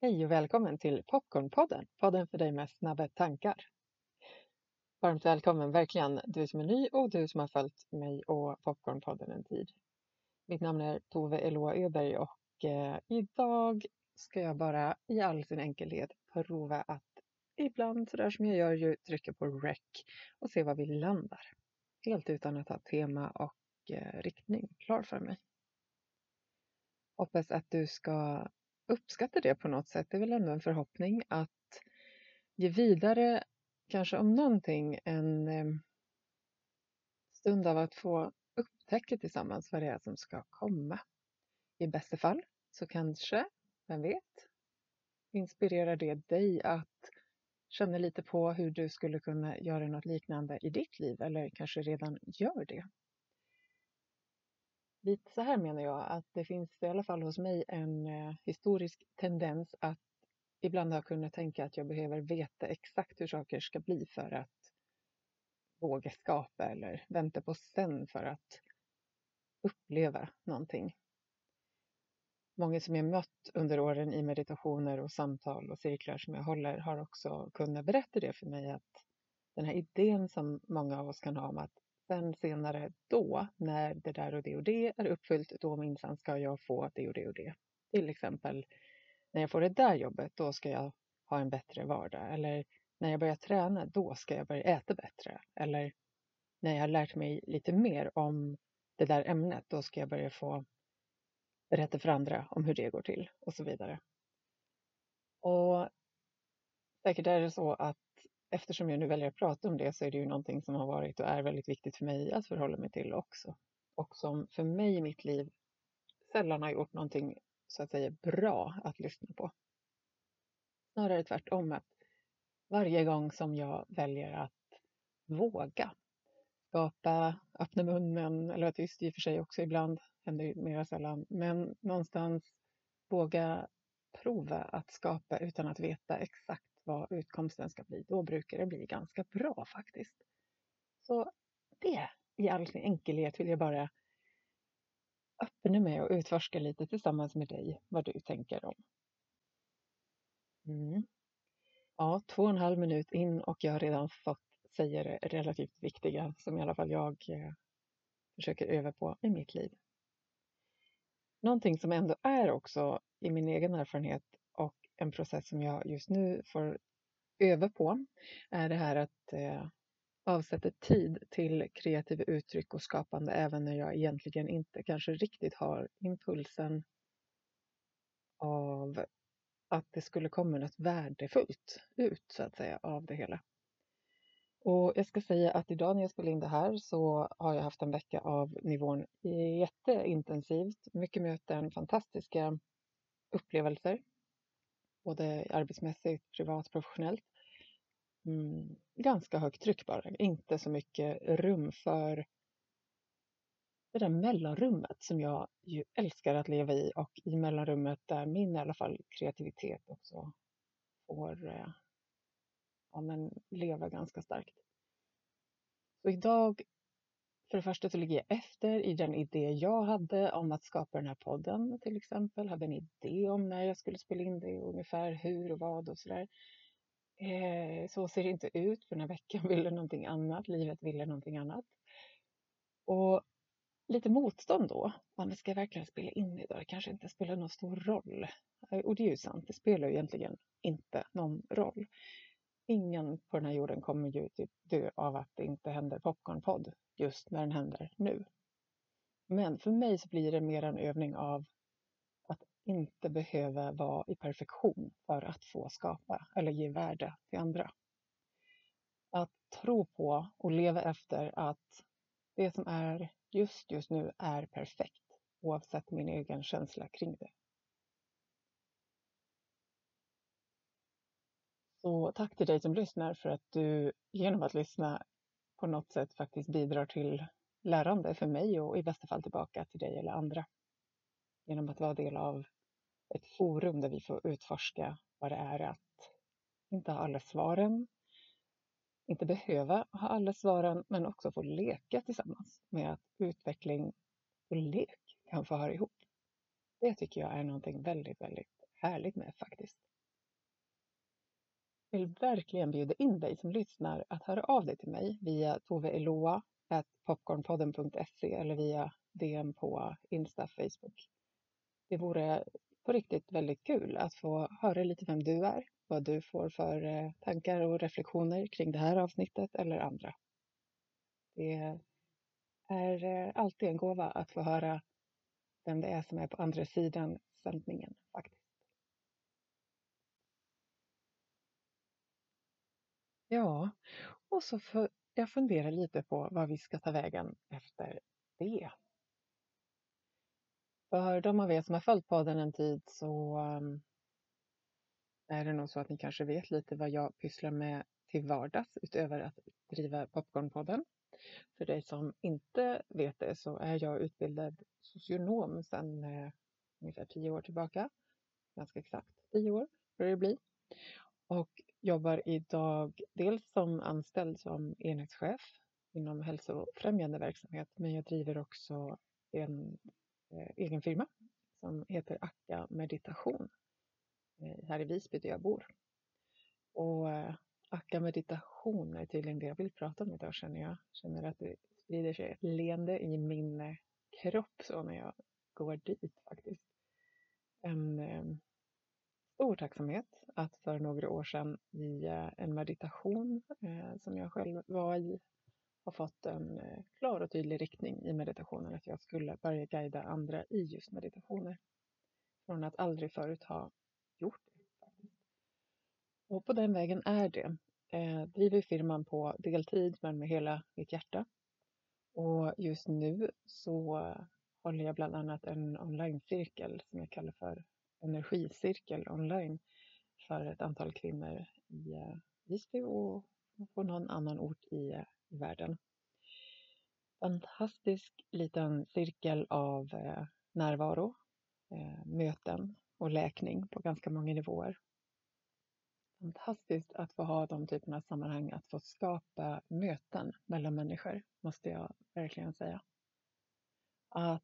Hej och välkommen till Popcornpodden, podden för dig med snabba tankar. Varmt välkommen verkligen du som är ny och du som har följt mig och Popcornpodden en tid. Mitt namn är Tove Eloa Öberg och eh, idag ska jag bara i all sin enkelhet prova att ibland sådär som jag gör ju trycka på rec och se var vi landar. Helt utan att ha tema och eh, riktning klar för mig. Hoppas att du ska uppskattar det på något sätt. Det är väl ändå en förhoppning att ge vidare, kanske om någonting, en ehm, stund av att få upptäcka tillsammans vad det är som ska komma. I bästa fall så kanske, vem vet, inspirerar det dig att känna lite på hur du skulle kunna göra något liknande i ditt liv eller kanske redan gör det. Lite så här menar jag att det finns i alla fall hos mig en eh, historisk tendens att ibland ha kunnat tänka att jag behöver veta exakt hur saker ska bli för att våga skapa eller vänta på sen för att uppleva någonting. Många som jag mött under åren i meditationer och samtal och cirklar som jag håller har också kunnat berätta det för mig att den här idén som många av oss kan ha om att sen senare då, när det där och det och det är uppfyllt, då minsann ska jag få det och det och det. Till exempel när jag får det där jobbet, då ska jag ha en bättre vardag. Eller när jag börjar träna, då ska jag börja äta bättre. Eller när jag har lärt mig lite mer om det där ämnet, då ska jag börja få berätta för andra om hur det går till och så vidare. Och säkert är det så att eftersom jag nu väljer att prata om det så är det ju någonting som har varit och är väldigt viktigt för mig att förhålla mig till också. Och som för mig i mitt liv sällan har gjort någonting så att säga bra att lyssna på. Snarare tvärtom att varje gång som jag väljer att våga skapa, öppna munnen eller vara tyst i och för sig också ibland, händer ju mera sällan, men någonstans våga prova att skapa utan att veta exakt vad utkomsten ska bli, då brukar det bli ganska bra faktiskt. Så det i all sin enkelhet vill jag bara öppna med och utforska lite tillsammans med dig vad du tänker om. Mm. Ja, två och en halv minut in och jag har redan fått säga det relativt viktiga som i alla fall jag eh, försöker öva på i mitt liv. Någonting som ändå är också i min egen erfarenhet en process som jag just nu får öva på är det här att eh, avsätta tid till kreativa uttryck och skapande även när jag egentligen inte kanske riktigt har impulsen av att det skulle komma något värdefullt ut så att säga av det hela. Och jag ska säga att idag när jag spelar in det här så har jag haft en vecka av nivån jätteintensivt, mycket möten, fantastiska upplevelser både arbetsmässigt, privat, professionellt. Mm, ganska högt tryck bara, inte så mycket rum för det där mellanrummet som jag ju älskar att leva i och i mellanrummet där min i alla fall kreativitet också får eh, ja, men leva ganska starkt. Så idag för det första så ligger jag efter i den idé jag hade om att skapa den här podden till exempel. Hade en idé om när jag skulle spela in det och ungefär hur och vad och sådär. Eh, så ser det inte ut för den här veckan ville någonting annat. Livet ville någonting annat. Och lite motstånd då. Man ska jag verkligen spela in idag? Det kanske inte spelar någon stor roll. Eh, och det är ju sant, det spelar ju egentligen inte någon roll. Ingen på den här jorden kommer ju typ dö av att det inte händer popcornpodd just när den händer nu. Men för mig så blir det mer en övning av att inte behöva vara i perfektion för att få skapa eller ge värde till andra. Att tro på och leva efter att det som är just just nu är perfekt oavsett min egen känsla kring det. Så tack till dig som lyssnar för att du genom att lyssna på något sätt faktiskt bidrar till lärande för mig och i bästa fall tillbaka till dig eller andra. Genom att vara del av ett forum där vi får utforska vad det är att inte ha alla svaren, inte behöva ha alla svaren, men också få leka tillsammans med att utveckling och lek kan få höra ihop. Det tycker jag är någonting väldigt, väldigt härligt med faktiskt. Jag vill verkligen bjuda in dig som lyssnar att höra av dig till mig via toveeloa.popcornpodden.se eller via DM på Insta, Facebook. Det vore på riktigt väldigt kul att få höra lite vem du är, vad du får för eh, tankar och reflektioner kring det här avsnittet eller andra. Det är eh, alltid en gåva att få höra vem det är som är på andra sidan sändningen faktiskt. Ja, och så för, jag funderar lite på vad vi ska ta vägen efter det. För de av er som har följt podden en tid så ehm, är det nog så att ni kanske vet lite vad jag pysslar med till vardags utöver att driva Popcornpodden. För dig som inte vet det så är jag utbildad socionom sedan eh, ungefär tio år tillbaka. Ganska exakt tio år börjar det bli. Och jobbar idag dels som anställd som enhetschef inom hälsofrämjande verksamhet men jag driver också en eh, egen firma som heter Akka Meditation eh, här i Visby där jag bor. Och eh, Akka Meditation är tydligen det jag vill prata om idag känner jag. Känner att det sprider sig ett leende i min eh, kropp så när jag går dit faktiskt. En eh, stor tacksamhet att för några år sedan i en meditation eh, som jag själv var i har fått en eh, klar och tydlig riktning i meditationen att jag skulle börja guida andra i just meditationer. Från att aldrig förut ha gjort det. Och på den vägen är det. Eh, driver firman på deltid men med hela mitt hjärta. Och just nu så håller jag bland annat en onlinecirkel som jag kallar för energicirkel online för ett antal kvinnor i eh, Visby och på någon annan ort i, eh, i världen. Fantastisk liten cirkel av eh, närvaro, möten och läkning på ganska många nivåer. Fantastiskt att få ha de typerna av sammanhang, att få skapa möten mellan människor, måste jag verkligen säga. Att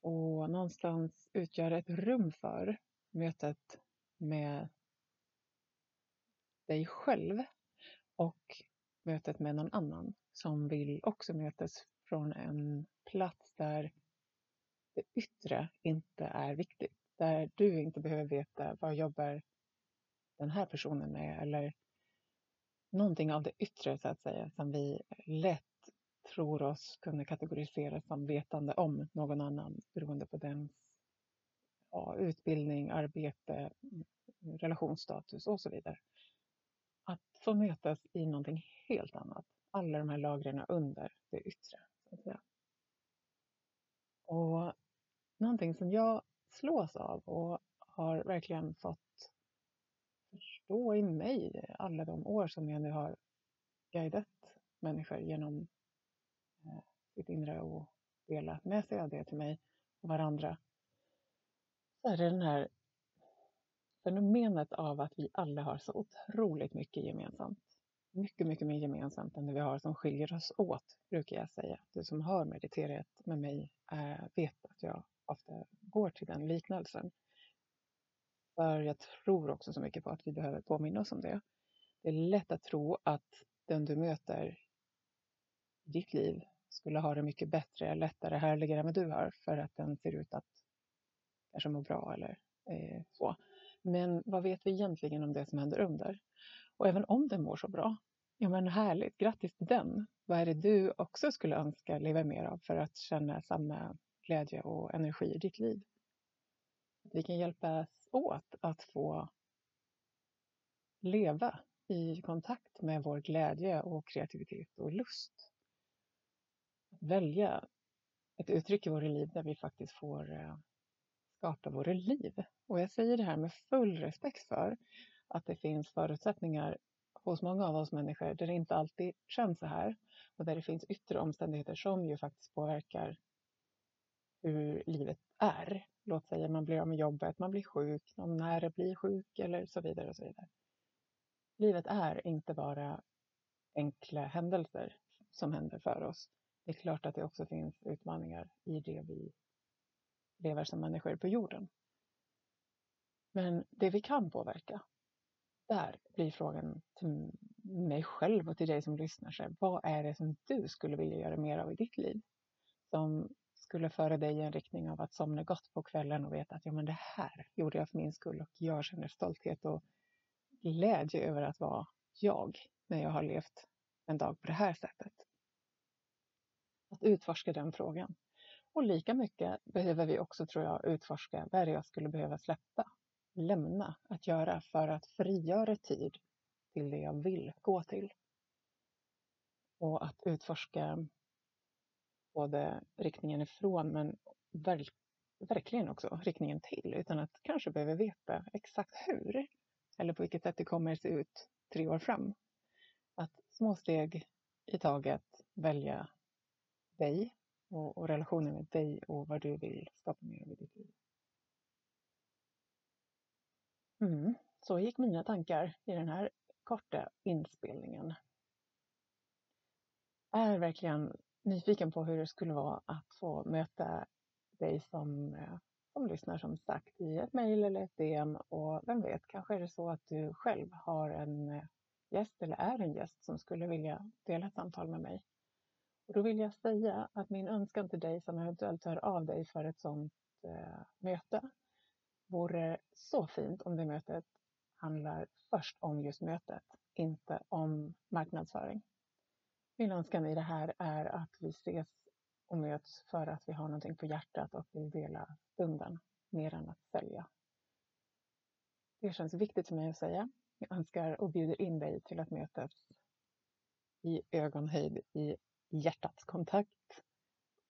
och någonstans utgöra ett rum för mötet med dig själv och mötet med någon annan som vill också mötas från en plats där det yttre inte är viktigt. Där du inte behöver veta vad jobbar den här personen med eller någonting av det yttre så att säga som vi lätt tror oss kunna kategorisera som vetande om någon annan beroende på dens ha utbildning, arbete, mm, relationsstatus och så vidare. Att få mötas i någonting helt annat. Alla de här lagren under det yttre. Så att säga. Och någonting som jag slås av och har verkligen fått förstå i mig alla de år som jag nu har guidat människor genom eh, sitt inre och delat med sig av det till mig och varandra. Så är det den här fenomenet av att vi alla har så otroligt mycket gemensamt. Mycket, mycket mer gemensamt än det vi har som skiljer oss åt, brukar jag säga. Du som har mediterat med mig eh, vet att jag ofta går till den liknelsen. För jag tror också så mycket på att vi behöver påminna oss om det. Det är lätt att tro att den du möter i ditt liv skulle ha det mycket bättre, lättare, härligare än vad du har för att den ser ut att som mår bra eller eh, så. Men vad vet vi egentligen om det som händer under? Och även om den mår så bra, ja men härligt, grattis till den! Vad är det du också skulle önska leva mer av för att känna samma glädje och energi i ditt liv? Vi kan hjälpas åt att få leva i kontakt med vår glädje och kreativitet och lust välja ett uttryck i våra liv där vi faktiskt får eh, skapa våra liv. Och jag säger det här med full respekt för att det finns förutsättningar hos många av oss människor där det inte alltid känns så här och där det finns yttre omständigheter som ju faktiskt påverkar hur livet är. Låt säga man blir av med jobbet, man blir sjuk, någon nära blir sjuk eller så vidare och så vidare. Livet är inte bara enkla händelser som händer för oss det är klart att det också finns utmaningar i det vi lever som människor på jorden. Men det vi kan påverka, där blir frågan till mig själv och till dig som lyssnar. Så vad är det som du skulle vilja göra mer av i ditt liv? Som skulle föra dig i en riktning av att somna gott på kvällen och veta att ja, men det här gjorde jag för min skull och jag känner stolthet och glädje över att vara jag när jag har levt en dag på det här sättet. Att utforska den frågan. Och lika mycket behöver vi också, tror jag, utforska vad är det jag skulle behöva släppa, lämna att göra för att frigöra tid till det jag vill gå till. Och att utforska både riktningen ifrån men verk, verkligen också riktningen till utan att kanske behöva veta exakt hur eller på vilket sätt det kommer att se ut tre år fram. Att små steg i taget välja dig och, och relationen med dig och vad du vill skapa mer av i ditt liv. Mm, så gick mina tankar i den här korta inspelningen. Jag är verkligen nyfiken på hur det skulle vara att få möta dig som, eh, som lyssnar som sagt i ett mejl eller ett DM och vem vet, kanske är det så att du själv har en eh, gäst eller är en gäst som skulle vilja dela ett samtal med mig. Och då vill jag säga att min önskan till dig som eventuellt hör av dig för ett sådant eh, möte vore så fint om det mötet handlar först om just mötet, inte om marknadsföring. Min önskan i det här är att vi ses och möts för att vi har någonting på hjärtat och vill dela stunden mer än att sälja. Det känns viktigt för mig att säga. Jag önskar och bjuder in dig till att mötas i ögonhöjd, i hjärtats kontakt.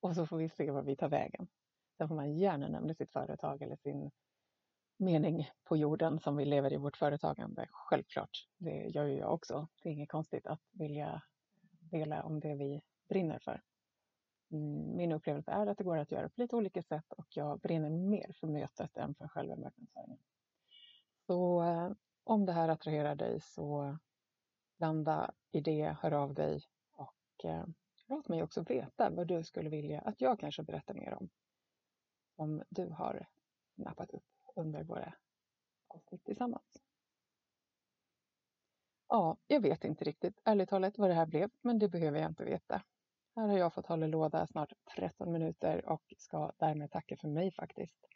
Och så får vi se var vi tar vägen. Sen får man gärna nämna sitt företag eller sin mening på jorden som vi lever i vårt företagande. Självklart, det gör ju jag också. Det är inget konstigt att vilja dela om det vi brinner för. Mm, min upplevelse är att det går att göra på lite olika sätt och jag brinner mer för mötet än för själva marknadsföringen. Så eh, om det här attraherar dig så landa i det, hör av dig och eh, låt mig också veta vad du skulle vilja att jag kanske berättar mer om. Om du har nappat upp under våra avsnitt tillsammans. Ja, jag vet inte riktigt, ärligt talat, vad det här blev, men det behöver jag inte veta. Här har jag fått hålla låda snart 13 minuter och ska därmed tacka för mig faktiskt.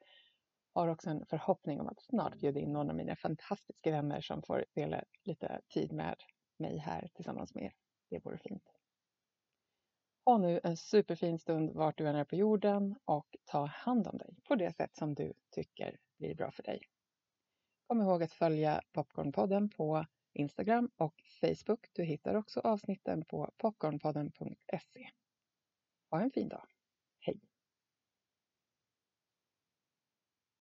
Har också en förhoppning om att snart bjuda in någon av mina fantastiska vänner som får dela lite tid med mig här tillsammans med er. Det vore fint. Ha nu en superfin stund vart du än är på jorden och ta hand om dig på det sätt som du tycker blir bra för dig. Kom ihåg att följa Popcornpodden på Instagram och Facebook. Du hittar också avsnitten på popcornpodden.se. Ha en fin dag!